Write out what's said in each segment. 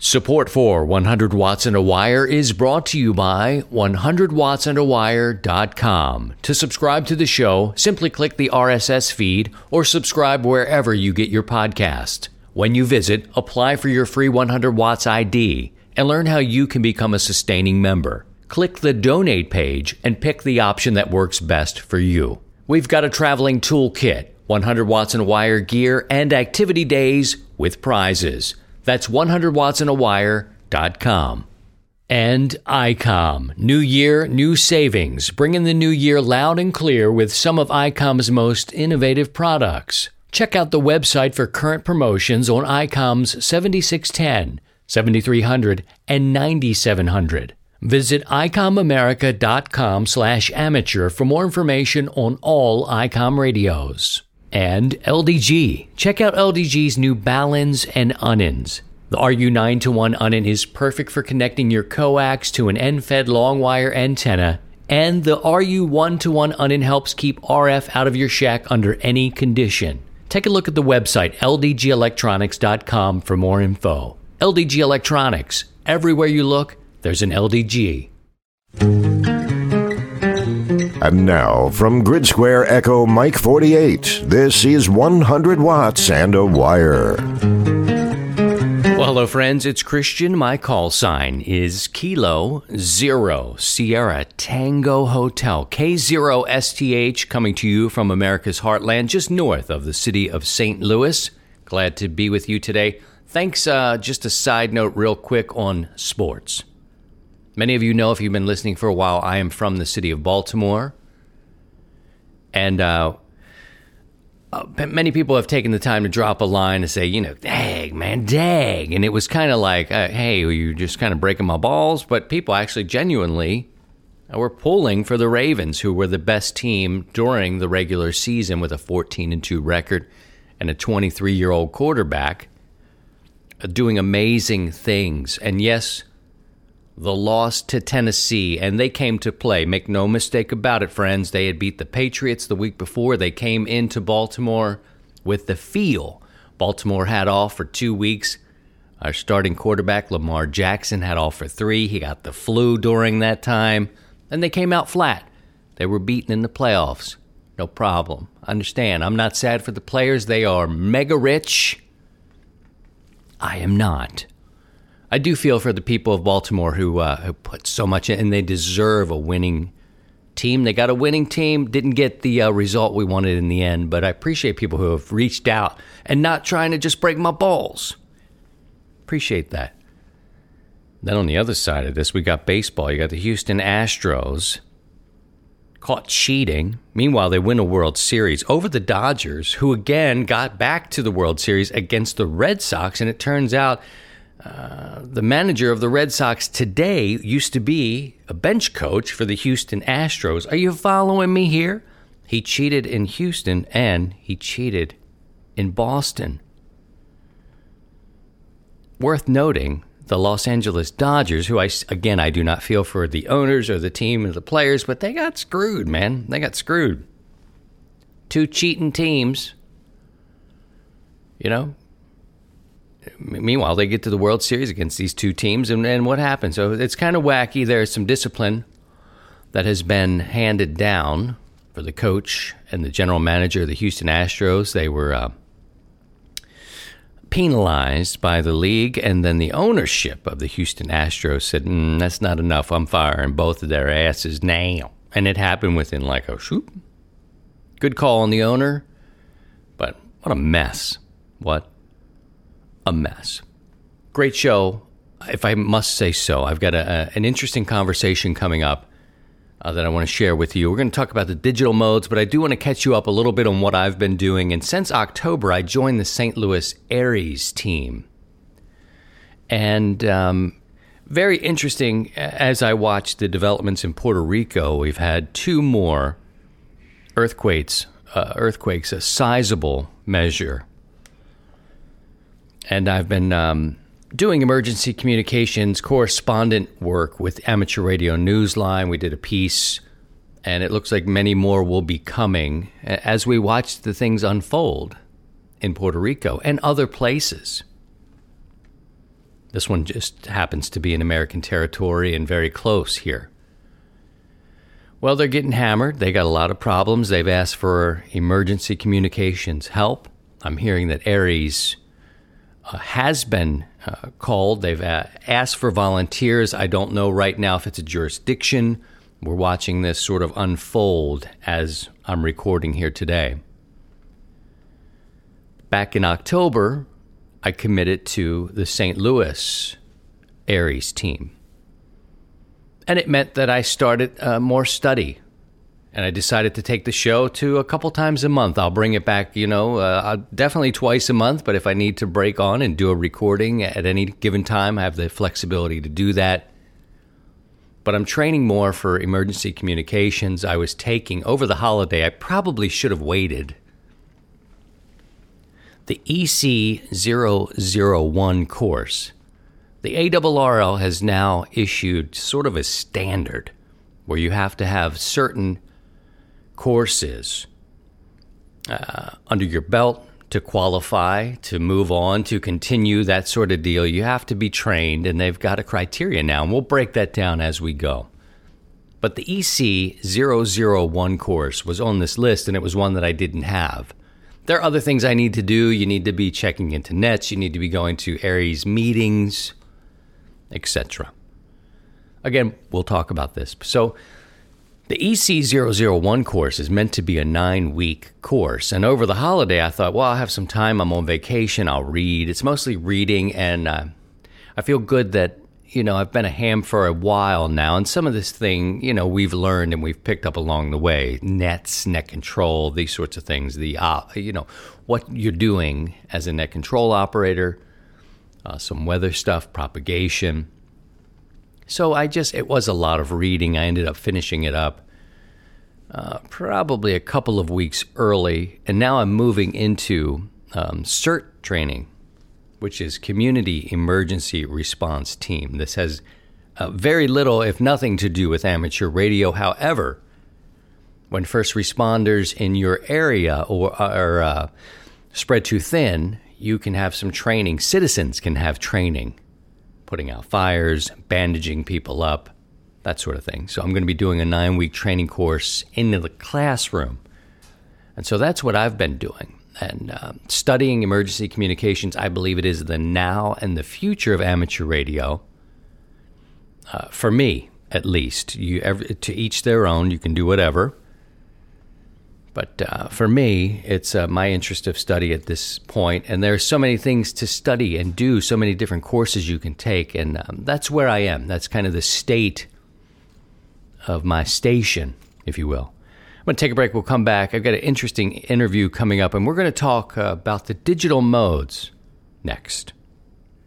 Support for 100 Watts and a Wire is brought to you by 100wattsandawire.com. To subscribe to the show, simply click the RSS feed or subscribe wherever you get your podcast. When you visit, apply for your free 100 Watts ID and learn how you can become a sustaining member. Click the donate page and pick the option that works best for you. We've got a traveling toolkit, 100 watts and a wire gear, and activity days with prizes. That's 100wattsandawire.com. And ICOM, new year, new savings, bringing the new year loud and clear with some of ICOM's most innovative products. Check out the website for current promotions on ICOM's 7610, 7300, and 9700. Visit ICOMAmerica.com slash amateur for more information on all ICOM radios. And LDG. Check out LDG's new Baluns and Ununs. The RU9 to 1 Unun is perfect for connecting your coax to an end-fed long wire antenna, and the RU1 to 1 Unun helps keep RF out of your shack under any condition. Take a look at the website ldgelectronics.com for more info. LDG Electronics. Everywhere you look, there's an LDG. And now, from Grid Square Echo Mike 48, this is 100 Watts and a Wire. Well, hello, friends. It's Christian. My call sign is Kilo Zero Sierra Tango Hotel, K0STH, coming to you from America's heartland, just north of the city of St. Louis. Glad to be with you today. Thanks. Uh, just a side note, real quick, on sports. Many of you know, if you've been listening for a while, I am from the city of Baltimore. And uh, uh, many people have taken the time to drop a line to say, you know, dang, man, dang. And it was kind of like, uh, hey, you're just kind of breaking my balls. But people actually genuinely were pulling for the Ravens, who were the best team during the regular season with a 14 and 2 record and a 23 year old quarterback uh, doing amazing things. And yes, the loss to Tennessee, and they came to play. Make no mistake about it, friends. They had beat the Patriots the week before. They came into Baltimore with the feel. Baltimore had off for two weeks. Our starting quarterback, Lamar Jackson, had off for three. He got the flu during that time, and they came out flat. They were beaten in the playoffs. No problem. Understand, I'm not sad for the players. They are mega rich. I am not. I do feel for the people of Baltimore who uh, who put so much in, and they deserve a winning team. They got a winning team, didn't get the uh, result we wanted in the end, but I appreciate people who have reached out and not trying to just break my balls. Appreciate that. Then on the other side of this, we got baseball. You got the Houston Astros caught cheating. Meanwhile, they win a World Series over the Dodgers, who again got back to the World Series against the Red Sox, and it turns out uh, the manager of the Red Sox today used to be a bench coach for the Houston Astros. Are you following me here? He cheated in Houston and he cheated in Boston. Worth noting, the Los Angeles Dodgers, who I again I do not feel for the owners or the team or the players, but they got screwed, man. They got screwed. Two cheating teams. You know, meanwhile, they get to the World Series against these two teams, and, and what happens? So it's kind of wacky. There's some discipline that has been handed down for the coach and the general manager of the Houston Astros. They were uh, penalized by the league, and then the ownership of the Houston Astros said, mm, "That's not enough. I'm firing both of their asses now." And it happened within like a shoot. Good call on the owner, but what a mess. What a mess. Great show, if I must say so. I've got a, a, an interesting conversation coming up uh, that I want to share with you. We're going to talk about the digital modes, but I do want to catch you up a little bit on what I've been doing. And since October, I joined the St. Louis ARES team. And um, very interesting as I watch the developments in Puerto Rico, we've had two more earthquakes, uh, earthquakes, a sizable measure and I've been um, doing emergency communications correspondent work with Amateur Radio Newsline. We did a piece, and it looks like many more will be coming as we watch the things unfold in Puerto Rico and other places. This one just happens to be in American territory and very close here. Well, they're getting hammered. They got a lot of problems. They've asked for emergency communications help. I'm hearing that ARES uh, has been uh, called. They've uh, asked for volunteers. I don't know right now if it's a jurisdiction. We're watching this sort of unfold as I'm recording here today. Back in October, I committed to the St. Louis ARES team. And it meant that I started uh, more study. And I decided to take the show to a couple times a month. I'll bring it back, you know, uh, definitely twice a month. But if I need to break on and do a recording at any given time, I have the flexibility to do that. But I'm training more for emergency communications. I was taking over the holiday, I probably should have waited the EC001 course. The ARRL has now issued sort of a standard where you have to have certain courses uh, under your belt to qualify, to move on, to continue that sort of deal. You have to be trained, and they've got a criteria now, and we'll break that down as we go. But the EC001 course was on this list, and it was one that I didn't have there are other things I need to do. You need to be checking into nets, you need to be going to ARES meetings, etc. Again, we'll talk about this. So, the EC001 course is meant to be a nine week course. And over the holiday, I thought, well, I'll have some time. I'm on vacation. I'll read. It's mostly reading. And uh, I feel good that you know, I've been a ham for a while now, and some of this thing, you know, we've learned and we've picked up along the way nets, net control, these sorts of things. The, uh, you know, what you're doing as a net control operator, uh, some weather stuff, propagation. So I just, it was a lot of reading. I ended up finishing it up uh, probably a couple of weeks early, and now I'm moving into um, CERT training which is Community Emergency Response Team. This has uh, very little, if nothing, to do with amateur radio. However, when first responders in your area or are uh, spread too thin, you can have some training. Citizens can have training, putting out fires, bandaging people up, that sort of thing. So I'm going to be doing a nine week training course in the classroom. And so that's what I've been doing and uh, studying emergency communications, I believe it is the now and the future of amateur radio. Uh, for me, at least, you every, to each their own. You can do whatever. But uh, for me, it's uh, my interest of study at this point, and there are so many things to study and do, so many different courses you can take, and um, that's where I am. That's kind of the state of my station, if you will. I'm going to take a break. We'll come back. I've got an interesting interview coming up, and we're going to talk uh, about the digital modes next.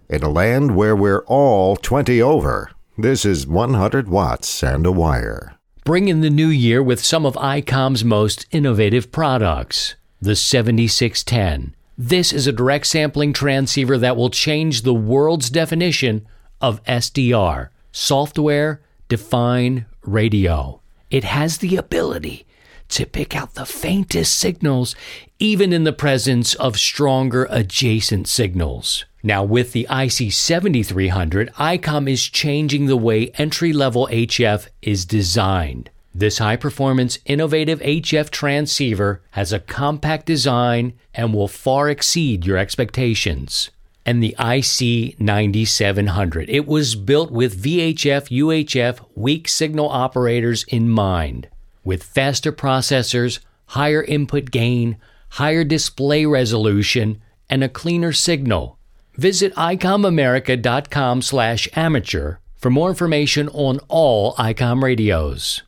In a land where we're all 20 over, this is 100 watts and a wire. Bring in the new year with some of ICOM's most innovative products. The 7610. This is a direct sampling transceiver that will change the world's definition of SDR, software defined radio. It has the ability to pick out the faintest signals, even in the presence of stronger adjacent signals. Now, with the IC7300, ICOM is changing the way entry level HF is designed. This high performance, innovative HF transceiver has a compact design and will far exceed your expectations. And the IC9700, it was built with VHF UHF weak signal operators in mind with faster processors, higher input gain, higher display resolution, and a cleaner signal. Visit icomamerica.com slash amateur for more information on all ICOM radios.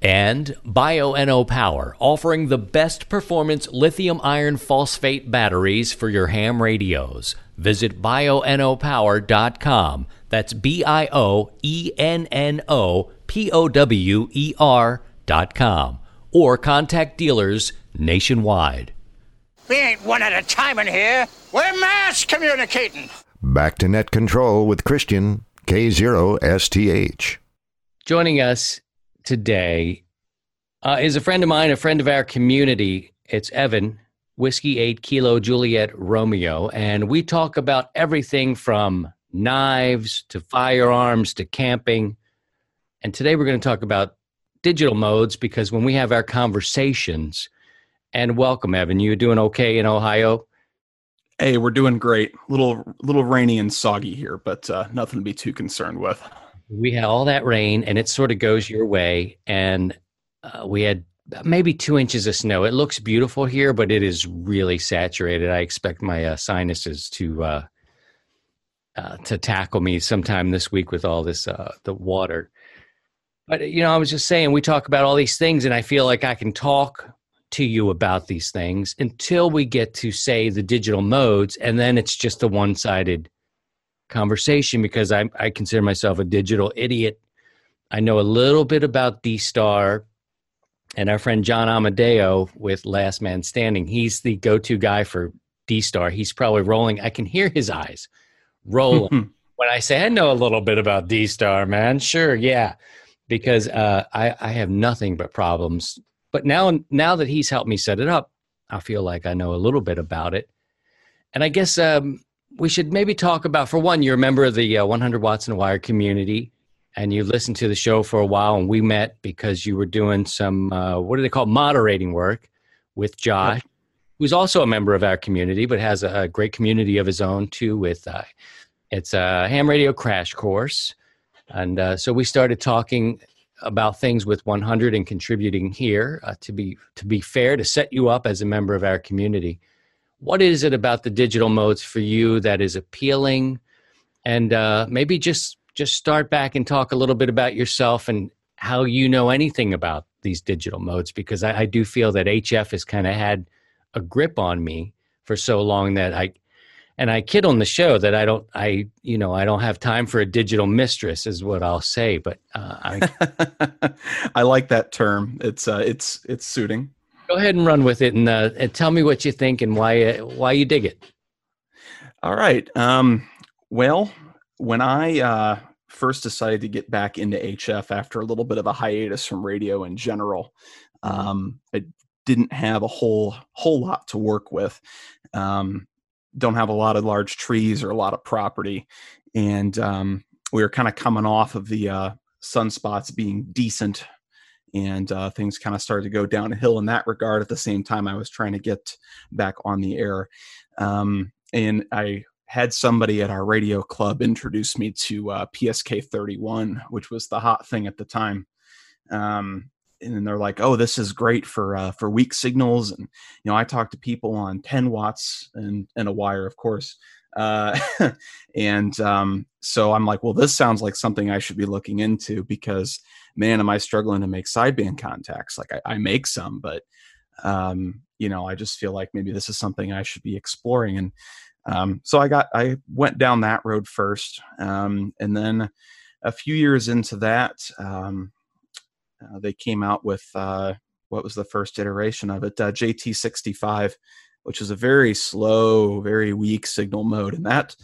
And Bioenno Power, offering the best performance lithium iron phosphate batteries for your ham radios. Visit bioennopower.com. That's B I O E N N O P O W E R com or contact dealers nationwide. We ain't one at a time in here. We're mass communicating. Back to net control with Christian K0STH. Joining us today uh, is a friend of mine, a friend of our community. It's Evan, Whiskey 8 Kilo Juliet Romeo. And we talk about everything from knives to firearms to camping. And today we're going to talk about digital modes because when we have our conversations, and welcome, Evan, you doing okay in Ohio? Hey, we're doing great. Little little rainy and soggy here, but uh, nothing to be too concerned with. We had all that rain, and it sort of goes your way. And uh, we had maybe two inches of snow. It looks beautiful here, but it is really saturated. I expect my uh, sinuses to uh, uh, to tackle me sometime this week with all this uh, the water. But you know, I was just saying we talk about all these things, and I feel like I can talk to you about these things until we get to say the digital modes and then it's just a one-sided conversation because I, I consider myself a digital idiot. I know a little bit about d-star and our friend john amodeo with last man standing. He's the go-to guy for d-star. He's probably rolling. I can hear his eyes rolling when i say i know a little bit about d-star man. Sure yeah. Because uh, I, I have nothing but problems but now, now that he's helped me set it up, I feel like I know a little bit about it. And I guess um, we should maybe talk about, for one, you're a member of the uh, 100 Watts and Wire community, and you listened to the show for a while, and we met because you were doing some, uh, what do they call, moderating work with Josh, yep. who's also a member of our community, but has a, a great community of his own too. With uh, it's a ham radio crash course, and uh, so we started talking about things with 100 and contributing here uh, to be to be fair to set you up as a member of our community. What is it about the digital modes for you that is appealing? And uh, maybe just just start back and talk a little bit about yourself and how you know anything about these digital modes because I, I do feel that HF has kind of had a grip on me for so long that I and I kid on the show that I don't, I, you know, I don't have time for a digital mistress, is what I'll say. But uh, I, I like that term. It's uh, it's it's suiting. Go ahead and run with it, and, uh, and tell me what you think and why uh, why you dig it. All right. Um, well, when I uh, first decided to get back into HF after a little bit of a hiatus from radio in general, um, I didn't have a whole whole lot to work with. Um, don't have a lot of large trees or a lot of property, and um, we were kind of coming off of the uh, sunspots being decent, and uh, things kind of started to go downhill in that regard. At the same time, I was trying to get back on the air, um, and I had somebody at our radio club introduce me to uh, PSK 31, which was the hot thing at the time. Um, and they're like, "Oh, this is great for uh, for weak signals." And you know, I talk to people on 10 watts and and a wire, of course. Uh, and um, so I'm like, "Well, this sounds like something I should be looking into because, man, am I struggling to make sideband contacts? Like, I, I make some, but um, you know, I just feel like maybe this is something I should be exploring." And um, so I got I went down that road first, um, and then a few years into that. Um, uh, they came out with uh, what was the first iteration of it, uh, JT65, which is a very slow, very weak signal mode, and that,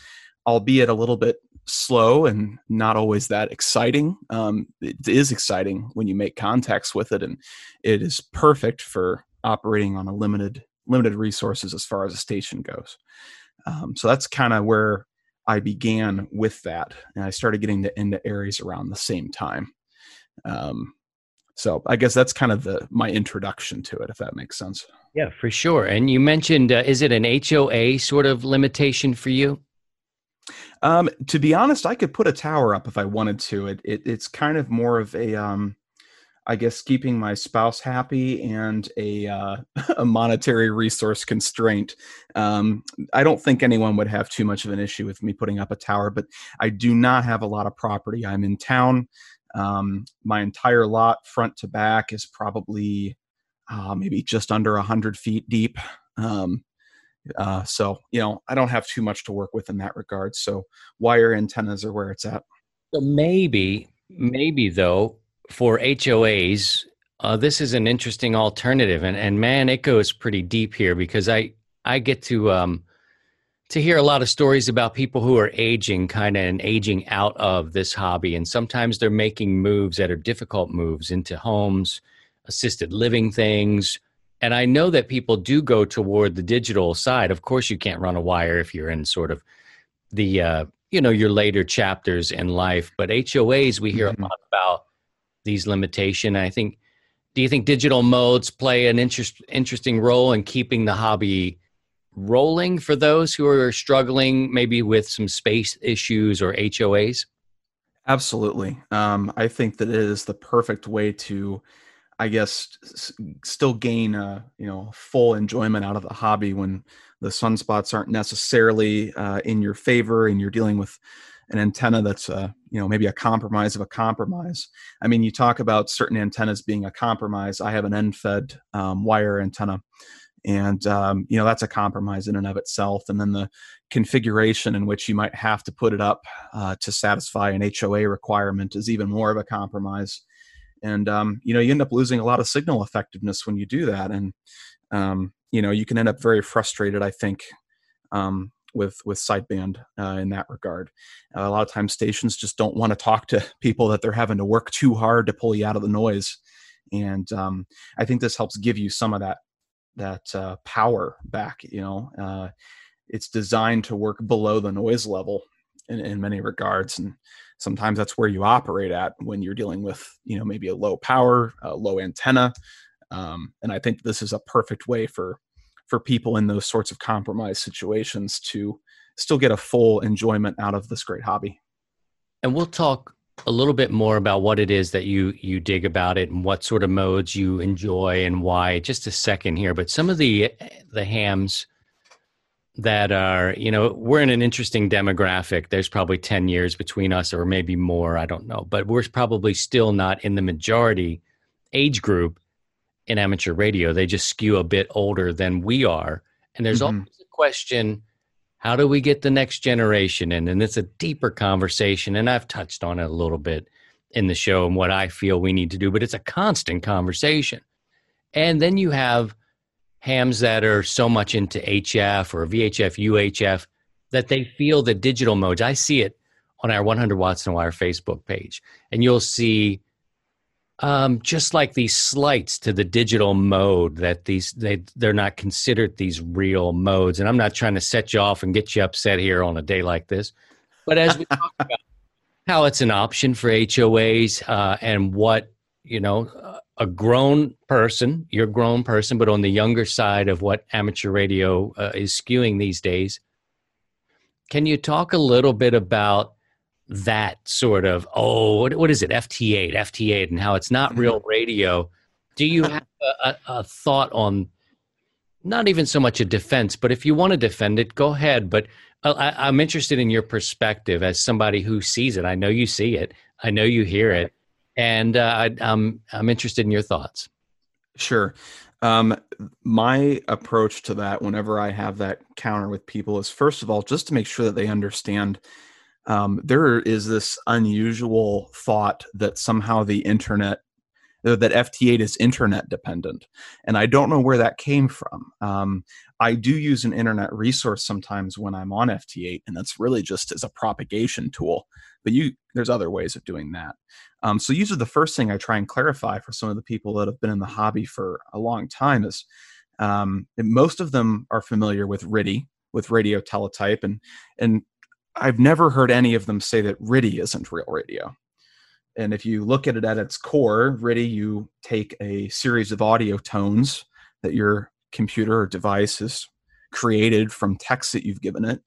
albeit a little bit slow and not always that exciting, um, it is exciting when you make contacts with it, and it is perfect for operating on a limited limited resources as far as a station goes. Um, so that's kind of where I began with that, and I started getting to, into ARES around the same time. Um, so I guess that's kind of the my introduction to it, if that makes sense. Yeah, for sure. And you mentioned, uh, is it an HOA sort of limitation for you? Um, to be honest, I could put a tower up if I wanted to. It, it it's kind of more of a, um, I guess, keeping my spouse happy and a uh, a monetary resource constraint. Um, I don't think anyone would have too much of an issue with me putting up a tower, but I do not have a lot of property. I'm in town. Um, my entire lot, front to back, is probably uh, maybe just under a hundred feet deep. Um, uh, so you know, I don't have too much to work with in that regard. So wire antennas are where it's at. So maybe, maybe though, for HOAs, uh, this is an interesting alternative. And and man, it goes pretty deep here because I I get to um, to hear a lot of stories about people who are aging kind of and aging out of this hobby and sometimes they're making moves that are difficult moves into homes assisted living things and i know that people do go toward the digital side of course you can't run a wire if you're in sort of the uh, you know your later chapters in life. But HOAs, we hear Mhm. a lot about these limitation. I think. Do you think digital modes play an interest, interesting role in keeping the hobby rolling for those who are struggling, maybe with some space issues or HOAs? Absolutely. Um, I think that it is the perfect way to, I guess, s- still gain a you know full enjoyment out of the hobby when the sunspots aren't necessarily uh, in your favor and you're dealing with an antenna that's a, you know maybe a compromise of a compromise. I mean, you talk about certain antennas being a compromise. I have an end-fed um, wire antenna, and um, you know that's a compromise in and of itself. And then the configuration in which you might have to put it up uh, to satisfy an HOA requirement is even more of a compromise. And um, you know you end up losing a lot of signal effectiveness when you do that, and um, you know you can end up very frustrated. I think um, with with sideband uh, in that regard. Uh, a lot of times stations just don't want to talk to people that they're having to work too hard to pull you out of the noise, and um, I think this helps give you some of that that uh, power back. You know, uh, it's designed to work below the noise level in, in many regards, and sometimes that's where you operate at when you're dealing with you know maybe a low power, a low antenna, um, and I think this is a perfect way for for people in those sorts of compromise situations to still get a full enjoyment out of this great hobby. And we'll talk a little bit more about what it is that you you dig about it and what sort of modes you enjoy and why. Just a second here, but some of the the hams that are you know we're in an interesting demographic there's probably 10 years between us or maybe more i don't know but we're probably still not in the majority age group in amateur radio they just skew a bit older than we are and there's Mhm. always a question how do we get the next generation in? And it's a deeper conversation and i've touched on it a little bit in the show and what i feel we need to do but it's a constant conversation. And then you have hams that are so much into hf or vhf uhf that they feel the digital modes. I see it on our 100 watts and wire facebook page and you'll see um, just like these slights to the digital mode that these they they're not considered these real modes. And i'm not trying to set you off and get you upset here on a day like this. But as we talk about how it's an option for hoas uh, and what you know a grown person you're a grown person but on the younger side of what amateur radio uh, is skewing these days can you talk a little bit about that sort of oh what, what is it? Ft8 ft8 and how it's not real radio. Do you have a, a, a thought on not even so much a defense but if you want to defend it go ahead. But uh, I, i'm interested in your perspective as somebody who sees it. I know you see it. I know you hear it. And uh, I, i'm i'm interested in your thoughts. Sure. Um, my approach to that, whenever I have that counter with people, is first of all just to make sure that they understand um, there is this unusual thought that somehow the internet uh, that FT8 is internet dependent, and I don't know where that came from. Um, I do use an internet resource sometimes when I'm on FT8, and that's really just as a propagation tool. But you, there's other ways of doing that. Um, so usually the first thing I try and clarify for some of the people that have been in the hobby for a long time is um, most of them are familiar with RTTY, with radio teletype, and and I've never heard any of them say that RTTY isn't real radio. And if you look at it at its core, RTTY, you take a series of audio tones that your computer or device has created from text that you've given it,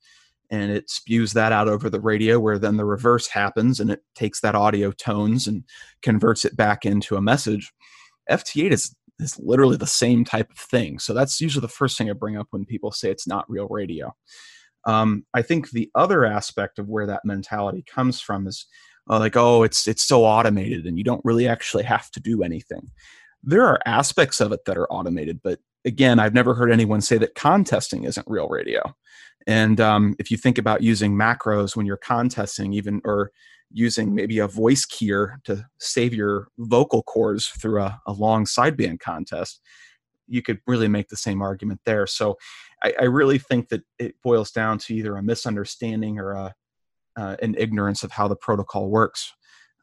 and it spews that out over the radio, where then the reverse happens and it takes that audio tones and converts it back into a message. FT8 is is literally the same type of thing. So that's usually the first thing I bring up when people say it's not real radio. Um, I think the other aspect of where that mentality comes from is uh, like, oh, it's it's so automated and you don't really actually have to do anything. There are aspects of it that are automated, but again, I've never heard anyone say that contesting isn't real radio. And um, if you think about using macros when you're contesting, even or using maybe a voice keyer to save your vocal cords through a, a long sideband contest, you could really make the same argument there. So I, I really think that it boils down to either a misunderstanding or a, uh, an ignorance of how the protocol works.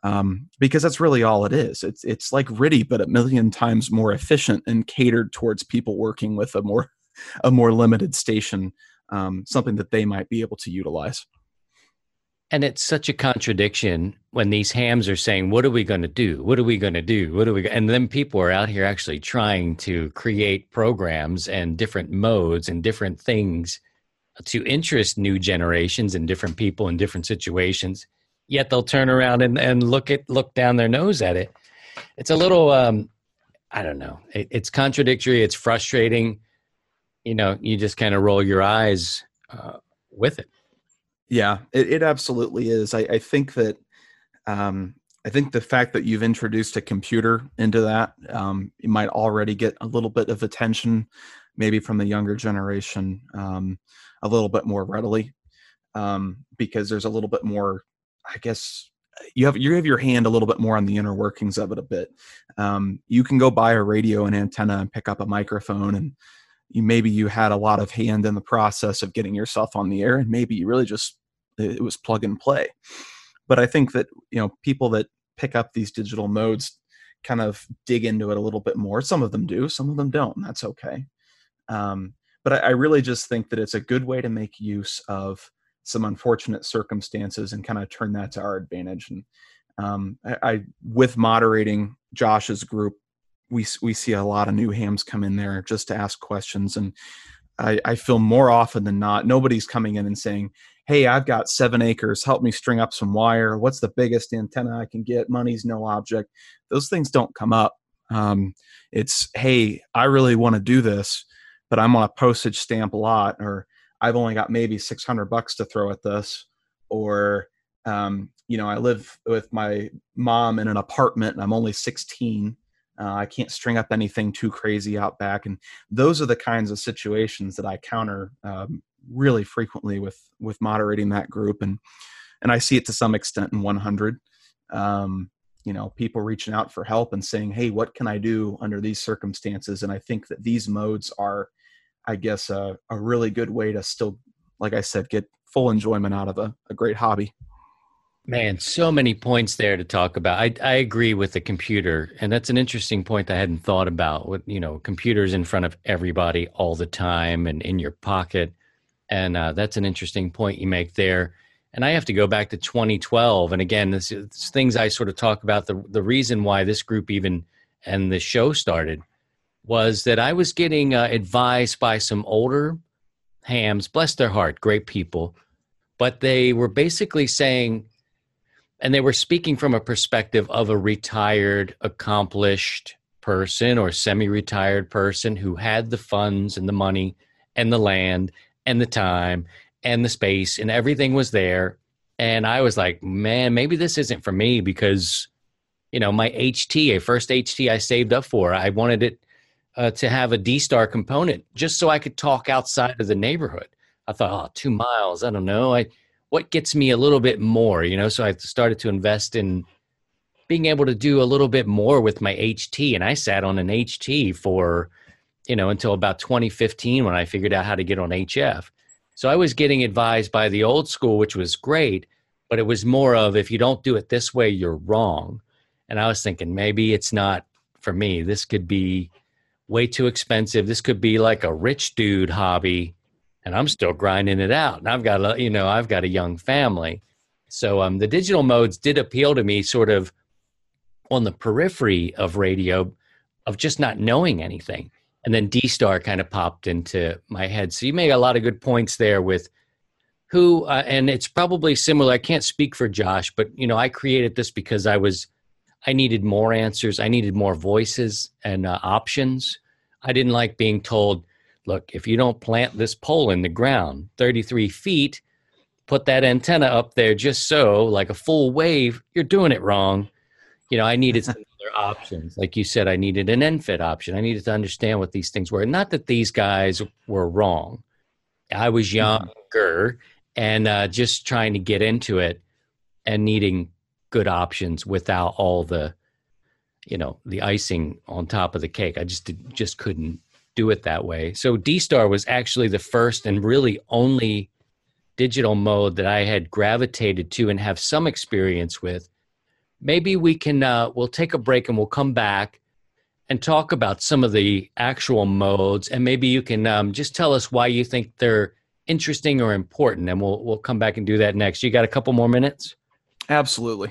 Um, because that's really all it is. It's it's like RTTY, but a million times more efficient and catered towards people working with a more a more limited station, um, something that they might be able to utilize. And it's such a contradiction when these hams are saying, "What are we going to do? What are we going to do? What are we?" And then people are out here actually trying to create programs and different modes and different things to interest new generations and different people in different situations. Yet they'll turn around and, and look at look down their nose at it. It's a little, um, I don't know. It, it's contradictory. It's frustrating. You know, you just kind of roll your eyes uh, with it. Yeah, it, it absolutely is. I, I think that um, I think the fact that you've introduced a computer into that, um, you might already get a little bit of attention, maybe from the younger generation, um, a little bit more readily, um, because there's a little bit more, I guess. You have you have your hand a little bit more on the inner workings of it a bit. Um, you can go buy a radio and antenna and pick up a microphone and you maybe you had a lot of hand in the process of getting yourself on the air and maybe you really just it was plug and play. But i think that you know people that pick up these digital modes kind of dig into it a little bit more. Some of them do some of them don't and that's okay. Um, but I, I really just think that it's a good way to make use of some unfortunate circumstances and kind of turn that to our advantage. And um, I, I with moderating josh's group we we see a lot of new hams come in there just to ask questions. And I, I, feel more often than not nobody's coming in and saying hey i've got seven acres help me string up some wire. What's the biggest antenna i can get? Money's no object. Those things don't come up. Um, it's hey i really want to do this but i'm on a postage stamp lot or i've only got maybe 600 bucks to throw at this or um, you know i live with my mom in an apartment and i'm only 16 uh, I can't string up anything too crazy out back, and those are the kinds of situations that I counter um, really frequently with with moderating that group, and and I see it to some extent in 100. Um, you know, people reaching out for help and saying, "Hey, what can I do under these circumstances?" And I think that these modes are, I guess, a, a really good way to still, like I said, get full enjoyment out of a, a great hobby. Man, so many points there to talk about. I, I agree with the computer, and that's an interesting point I hadn't thought about. With you know, computers in front of everybody all the time and in your pocket, and uh, that's an interesting point you make there. And I have to go back to 2012, and again, this is things I sort of talk about. The the reason why this group even and the show started was that I was getting uh, advised by some older hams, bless their heart, great people, but they were basically saying and they were speaking from a perspective of a retired, accomplished person or semi retired person who had the funds and the money and the land and the time and the space and everything was there. And I was like, man, maybe this isn't for me because, you know, my HT, a first HT I saved up for, I wanted it uh, to have a D star component just so I could talk outside of the neighborhood. I thought, oh, two miles. I don't know. I what gets me a little bit more, you know? So I started to invest in being able to do a little bit more with my HT. And I sat on an HT for, you know, until about 2015 when I figured out how to get on HF. So I was getting advised by the old school, which was great, but it was more of if you don't do it this way, you're wrong. And I was thinking maybe it's not for me. This could be way too expensive. This could be like a rich dude hobby and I'm still grinding it out. And I've got a, you know, I've got a young family. So um, the digital modes did appeal to me sort of on the periphery of radio of just not knowing anything. And then D Star kind of popped into my head. So you made a lot of good points there with who, uh, and it's probably similar. I can't speak for Josh, but you know, I created this because I was, I needed more answers. I needed more voices and uh, options. I didn't like being told, look, if you don't plant this pole in the ground 33 feet, put that antenna up there just so, like a full wave, you're doing it wrong. You know, I needed some options. Like you said, I needed an end-fed option. I needed to understand what these things were. Not that these guys were wrong. I was mm-hmm. younger and uh, just trying to get into it and needing good options without all the you know the icing on top of the cake i just did, just couldn't do it that way. So D Star was actually the first and really only digital mode that I had gravitated to and have some experience with. Maybe we can uh, we'll take a break and we'll come back and talk about some of the actual modes, and maybe you can um, just tell us why you think they're interesting or important? And we'll we'll come back and do that next. You got a couple more minutes? Absolutely.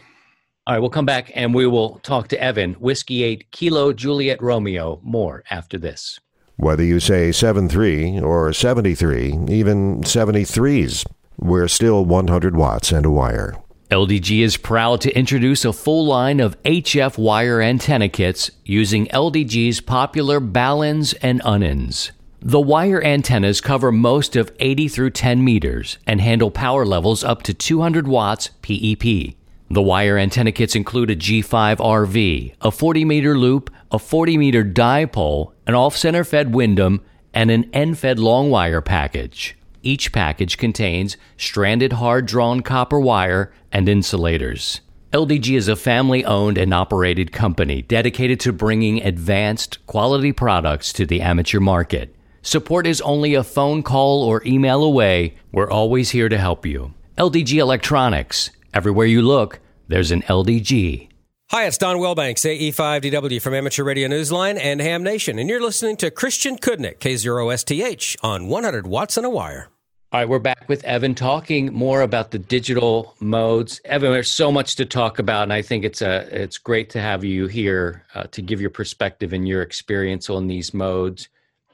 All right, we'll come back and we will talk to Evan, Whiskey 8 Kilo Juliet Romeo, more after this. Whether you say 73 or 73, even 73s, we're still 100 watts and a wire. LDG is proud to introduce a full line of HF wire antenna kits using LDG's popular Baluns and Ununs. The wire antennas cover most of 80 through 10 meters and handle power levels up to 200 watts PEP. The wire antenna kits include a G5 RV, a 40 meter loop, a 40 meter dipole, an off center fed Windom, and an end fed long wire package. Each package contains stranded hard drawn copper wire and insulators. LDG is a family owned and operated company dedicated to bringing advanced, quality products to the amateur market. Support is only a phone call or email away. We're always here to help you. LDG Electronics. Everywhere you look, there's an LDG. Hi, it's Don Wilbanks, AE5DW from Amateur Radio Newsline and Ham Nation, and you're listening to Christian Cudnik, K0STH, on 100 Watts and a Wire. All right, we're back with Evan talking more about the digital modes. Evan, there's so much to talk about, and I think it's a it's great to have you here uh, to give your perspective and your experience on these modes.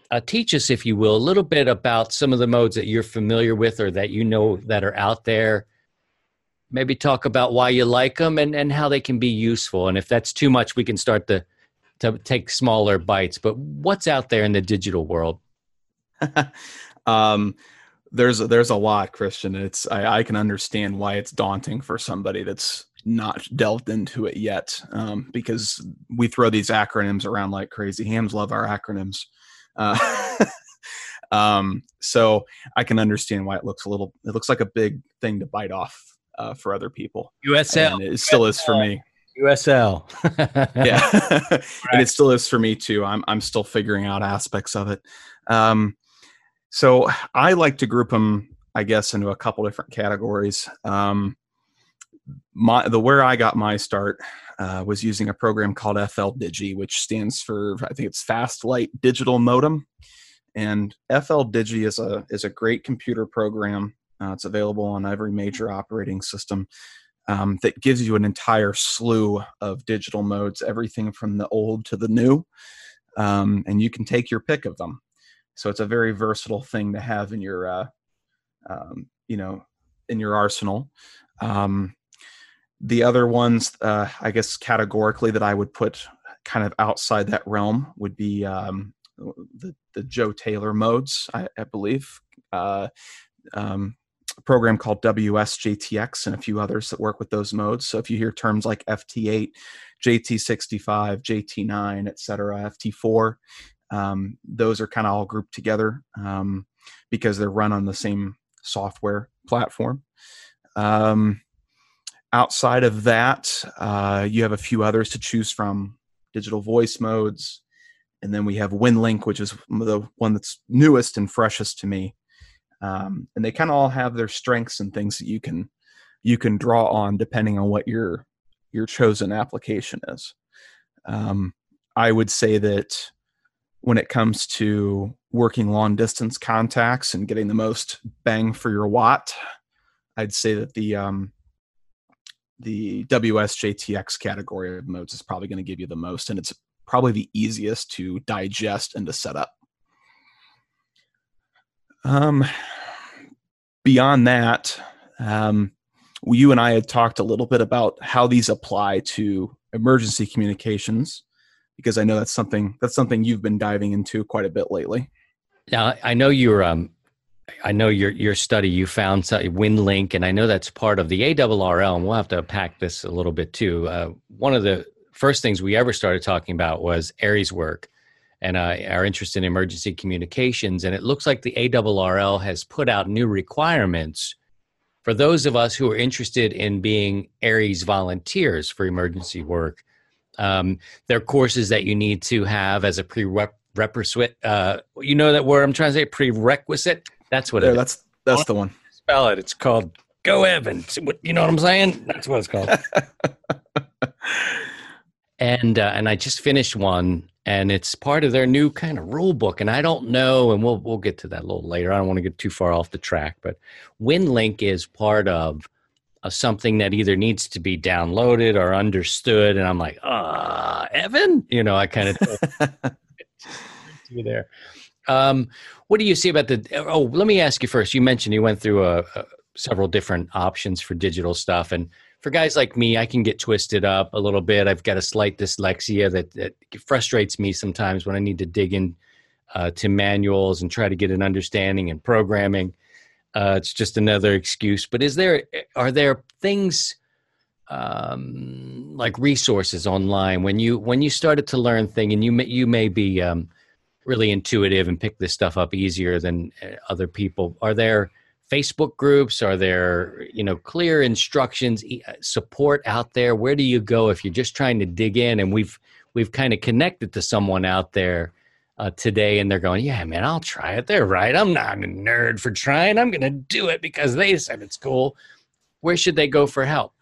Uh, teach us, if you will, a little bit about some of the modes that you're familiar with or that you know that are out there maybe talk about why you like them and, and how they can be useful. And if that's too much, we can start to, to take smaller bites. But what's out there in the digital world? um, there's there's a lot, Christian. It's I, I, can understand why it's daunting for somebody that's not delved into it yet, um, because we throw these acronyms around like crazy. Hams love our acronyms. Uh, um, so I can understand why it looks a little. It looks like a big thing to bite off uh, for other people. USL. And it still is for me. USL. yeah, and it still is for me too. I'm I'm still figuring out aspects of it. Um, so I like to group them, I guess, into a couple different categories. Um, my the where I got my start uh, was using a program called FL Digi, which stands for I think it's Fast Light Digital Modem. And FL Digi is a is a great computer program uh, it's available on every major operating system. Um, that gives you an entire slew of digital modes, everything from the old to the new, um, and you can take your pick of them. So it's a very versatile thing to have in your, uh, um, you know, in your arsenal. Um, the other ones, uh, I guess, categorically that I would put kind of outside that realm would be um, the the Joe Taylor modes, I, I believe. Uh, um, a program called WSJTX and a few others that work with those modes. So if you hear terms like FT8, JT65, JT9, etc., FT4, um, those are kind of all grouped together um, because they're run on the same software platform. Um, outside of that, uh, you have a few others to choose from digital voice modes. And then we have WinLink, which is the one that's newest and freshest to me um, and they kind of all have their strengths and things that you can you can draw on depending on what your your chosen application is. Um, I would say that when it comes to working long distance contacts and getting the most bang for your watt, I'd say that the um, the WSJTX category of modes is probably going to give you the most, and it's probably the easiest to digest and to set up. Um, beyond that, um, you and I had talked a little bit about how these apply to emergency communications, because I know that's something that's something you've been diving into quite a bit lately. Now, I know you're. Um, I know your your study. You found WinLink, and I know that's part of the ARRL. And we'll have to pack this a little bit too. Uh, one of the first things we ever started talking about was ARES work, and uh, our interest in emergency communications. And it looks like the ARRL has put out new requirements for those of us who are interested in being ARES volunteers for emergency work. Um, there are courses that you need to have as a prerequisite. Uh, you know that word I'm trying to say prerequisite. That's what it is. That's that's the one. Spell it. It's called Go Evans. You know what I'm saying? That's what it's called. and uh, and I just finished one and it's part of their new kind of rule book. And I don't know, and we'll we'll get to that a little later. I don't want to get too far off the track, but WinLink is part of uh, something that either needs to be downloaded or understood. And I'm like, ah, Evan, you know, I kind of you there. Um, what do you see about the? Oh, let me ask you first. You mentioned you went through a, a, several different options for digital stuff, and for guys like me, I can get twisted up a little bit. I've got a slight dyslexia that, that frustrates me sometimes when I need to dig in uh, to manuals and try to get an understanding and programming. Uh, it's just another excuse. But is there are there things um, like resources online when you when you started to learn thing and you may, you may be um, really intuitive and pick this stuff up easier than uh, other people. Are there Facebook groups? Are there you know clear instructions uh, support out there? Where do you go if you're just trying to dig in? And we've we've kind of connected to someone out there uh, today, and they're going, "Yeah, man, I'll try it. They're right. I'm not a nerd for trying. I'm going to do it because they said it's cool." Where should they go for help?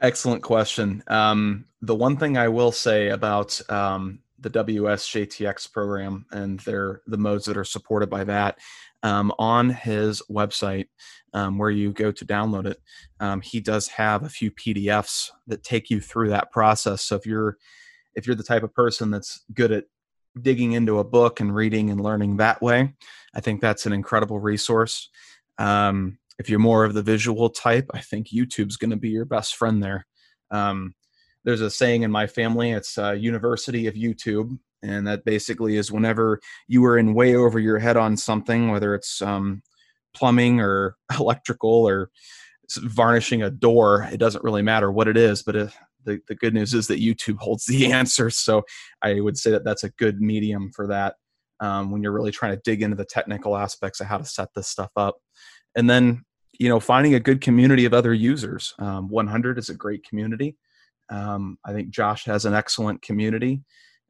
Excellent question. Um, the one thing I will say about um, the WSJTX program and their the modes that are supported by that um, on his website um, where you go to download it um, he does have a few pdfs that take you through that process. So if you're if you're the type of person that's good at digging into a book and reading and learning that way i think that's an incredible resource. Um, if you're more of the visual type i think youtube's going to be your best friend there. Um, there's a saying in my family it's uh, university of youtube and that basically is whenever you are in way over your head on something whether it's um, plumbing or electrical or varnishing a door it doesn't really matter what it is but the, the good news is that youtube holds the answer. So i would say that that's a good medium for that um, when you're really trying to dig into the technical aspects of how to set this stuff up. And then you know finding a good community of other users um, 100 is a great community. Um, I think Josh has an excellent community.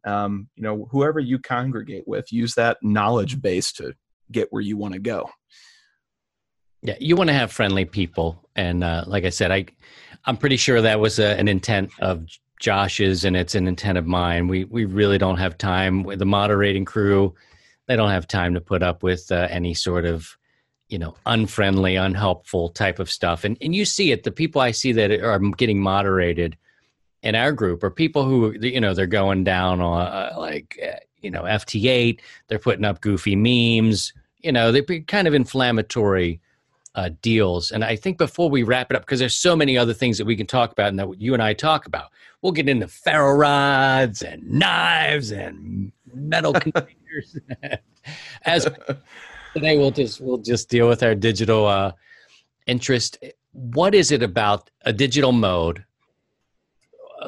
Um, you know, whoever you congregate with, use that knowledge base to get where you want to go. Yeah, you want to have friendly people, and uh, like I said, I I'm pretty sure that was a, an intent of Josh's, and it's an intent of mine. We we really don't have time with the moderating crew. They don't have time to put up with uh, any sort of you know unfriendly unhelpful type of stuff and and you see it the people i see that are getting moderated in our group are people who you know they're going down on uh, like uh, you know FT8. They're putting up goofy memes. You know, they're kind of inflammatory uh, deals. And I think before we wrap it up, because there's so many other things that we can talk about and that you and I talk about, we'll get into ferro rods and knives and metal containers. As today, we'll just we'll just deal with our digital uh, interest. What is it about a digital mode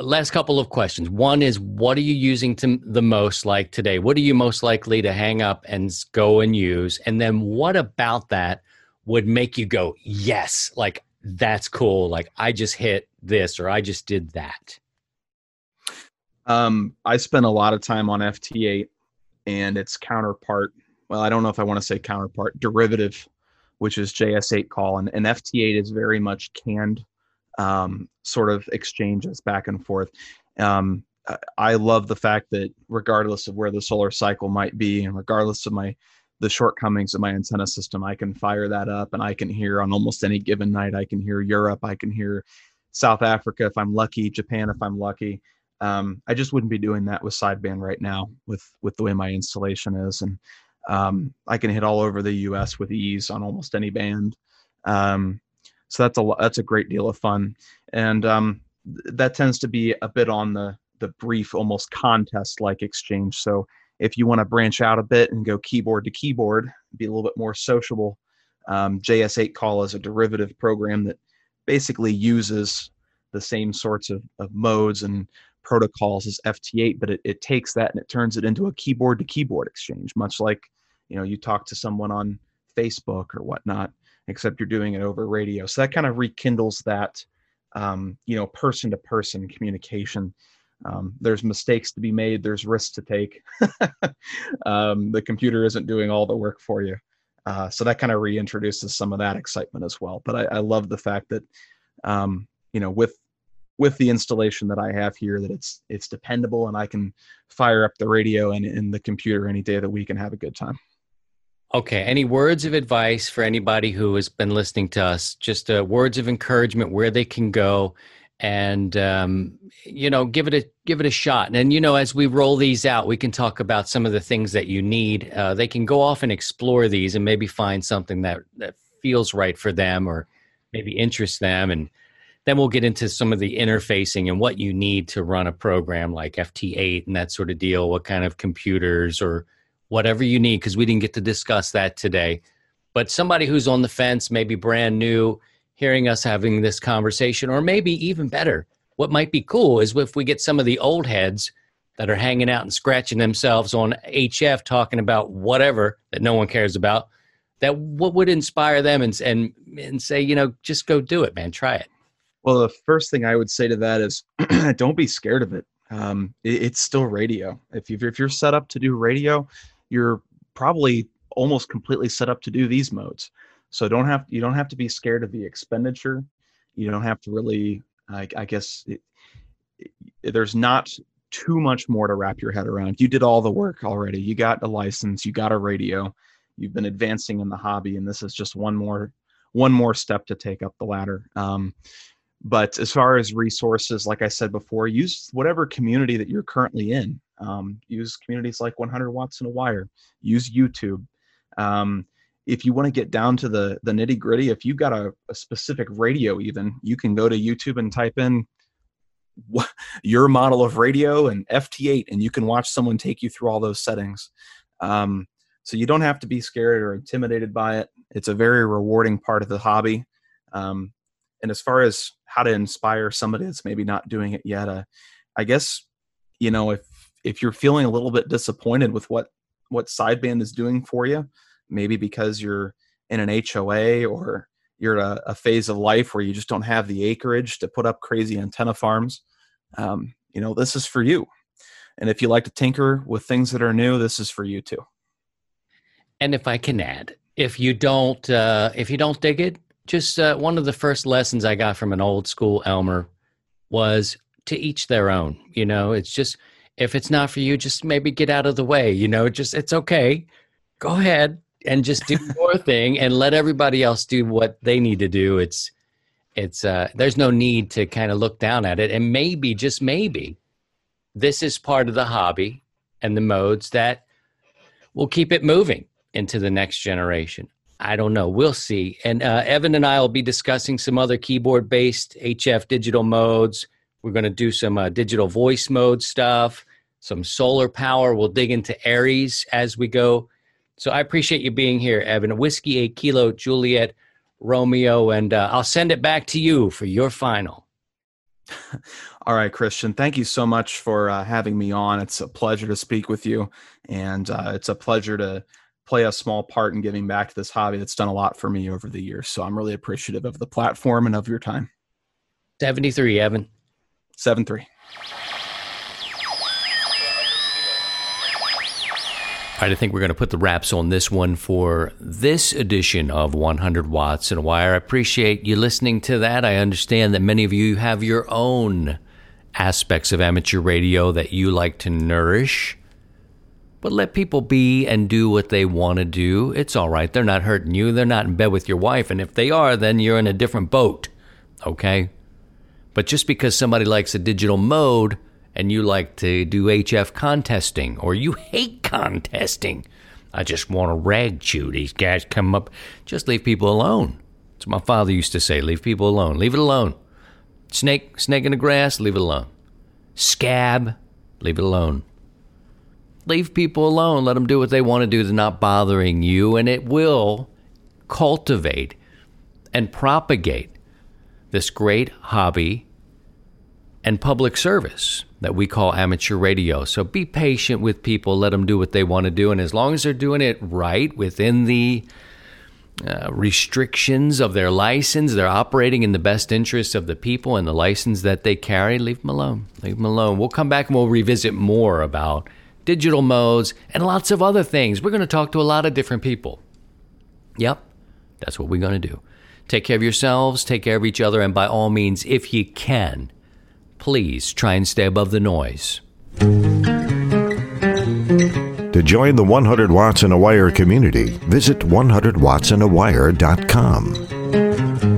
last couple of questions. One is, what are you using to the most like today? What are you most likely to hang up and go and use? And then, what about that would make you go, yes, like that's cool. Like I just hit this or I just did that. Um, I spent a lot of time on FT8 and its counterpart. Well, I don't know if I want to say counterpart, derivative, which is JS8 call. And, and FT8 is very much canned um, sort of exchanges back and forth. Um, I love the fact that regardless of where the solar cycle might be, and regardless of my the shortcomings of my antenna system, I can fire that up and I can hear on almost any given night. I can hear Europe, I can hear South Africa if I'm lucky, Japan if I'm lucky. Um, I just wouldn't be doing that with sideband right now with with the way my installation is, and um, I can hit all over the U.S. with ease on almost any band. Um, so that's a that's a great deal of fun, and um, that tends to be a bit on the the brief, almost contest like exchange. So if you want to branch out a bit and go keyboard to keyboard, be a little bit more sociable, um, JS8 Call is a derivative program that basically uses the same sorts of, of modes and protocols as FT8, but it, it takes that and it turns it into a keyboard to keyboard exchange, much like you know you talk to someone on Facebook or whatnot except you're doing it over radio. So that kind of rekindles that, um, you know, person to person communication. Um, there's mistakes to be made. There's risks to take. um, the computer isn't doing all the work for you. Uh, so that kind of reintroduces some of that excitement as well. But I, I love the fact that, um, you know, with with the installation that I have here that it's it's dependable and I can fire up the radio and, and the computer any day of the week and have a good time. Okay. Any words of advice for anybody who has been listening to us? Just uh, words of encouragement where they can go, and um, you know, give it a give it a shot. And you know, as we roll these out, we can talk about some of the things that you need. Uh, they can go off and explore these, and maybe find something that that feels right for them, or maybe interests them, and then we'll get into some of the interfacing and what you need to run a program like FT8 and that sort of deal. What kind of computers or whatever you need, because we didn't get to discuss that today. But somebody who's on the fence, maybe brand new, hearing us having this conversation, or maybe even better, what might be cool is if we get some of the old heads that are hanging out and scratching themselves on HF talking about whatever that no one cares about, that what would inspire them and, and, and say, you know, just go do it, man, try it. Well, the first thing I would say to that is don't be scared of it. Um, it. It's still radio. If, you if you're set up to do radio, you're probably almost completely set up to do these modes. So don't have you don't have to be scared of the expenditure. You don't have to really, I, I guess, it, it, there's not too much more to wrap your head around. You did all the work already. You got a license. You got a radio. You've been advancing in the hobby, and this is just one more one more step to take up the ladder. Um, but as far as resources like i said before use whatever community that you're currently in. Um, use communities like 100 watts and a wire. Use youtube. Um, if you want to get down to the the nitty gritty if you've got a, a, specific radio even you can go to youtube and type in your model of radio and ft8 and you can watch someone take you through all those settings. Um, so you don't have to be scared or intimidated by it. It's a very rewarding part of the hobby. Um, and as far as how to inspire somebody that's maybe not doing it yet, uh, I guess you know if if you're feeling a little bit disappointed with what what sideband is doing for you, maybe because you're in an HOA or you're a, a, phase of life where you just don't have the acreage to put up crazy antenna farms. Um, you know, this is for you. And if you like to tinker with things that are new, this is for you too. And if I can add, if you don't, uh, if you don't dig it, just uh, one of the first lessons I got from an old school Elmer was to each their own. You know, it's just if it's not for you, just maybe get out of the way. You know, just it's okay. Go ahead and just do your thing and let everybody else do what they need to do. It's it's uh there's no need to kind of look down at it. And maybe, just maybe, this is part of the hobby and the modes that will keep it moving into the next generation. I don't know. We'll see. And uh, Evan and I will be discussing some other keyboard based HF digital modes. We're going to do some uh, digital voice mode stuff, some solar power. We'll dig into ARES as we go. So I appreciate you being here, Evan. Whiskey 8 Kilo Juliet Romeo. And uh, I'll send it back to you for your final. All right, Christian. Thank you so much for uh, having me on. It's a pleasure to speak with you, and uh, it's a pleasure to play a small part in giving back to this hobby that's done a lot for me over the years. So I'm really appreciative of the platform and of your time. 73, Evan. 7 3. All right, I think we're going to put the wraps on this one for this edition of 100 Watts and a Wire. I appreciate you listening to that. I understand that many of you have your own aspects of amateur radio that you like to nourish. But let people be and do what they want to do. It's all right. They're not hurting you. They're not in bed with your wife. And if they are, then you're in a different boat. Okay? But just because somebody likes a digital mode and you like to do HF contesting or you hate contesting, I just want to rag chew. These guys come up. Just leave people alone. That's what my father used to say. Leave people alone. Leave it alone. Snake, snake in the grass, leave it alone. Scab, leave it alone leave people alone. Let them do what they want to do. They're not bothering you. And it will cultivate and propagate this great hobby and public service that we call amateur radio. So be patient with people. Let them do what they want to do. And as long as they're doing it right within the uh, restrictions of their license, they're operating in the best interest of the people and the license that they carry, leave them alone. Leave them alone. We'll come back and we'll revisit more about digital modes, and lots of other things. We're going to talk to a lot of different people. Yep, that's what we're going to do. Take care of yourselves, take care of each other, and by all means, if you can, please try and stay above the noise. To join the 100 Watts in a Wire community, visit 100wattsinawire.com.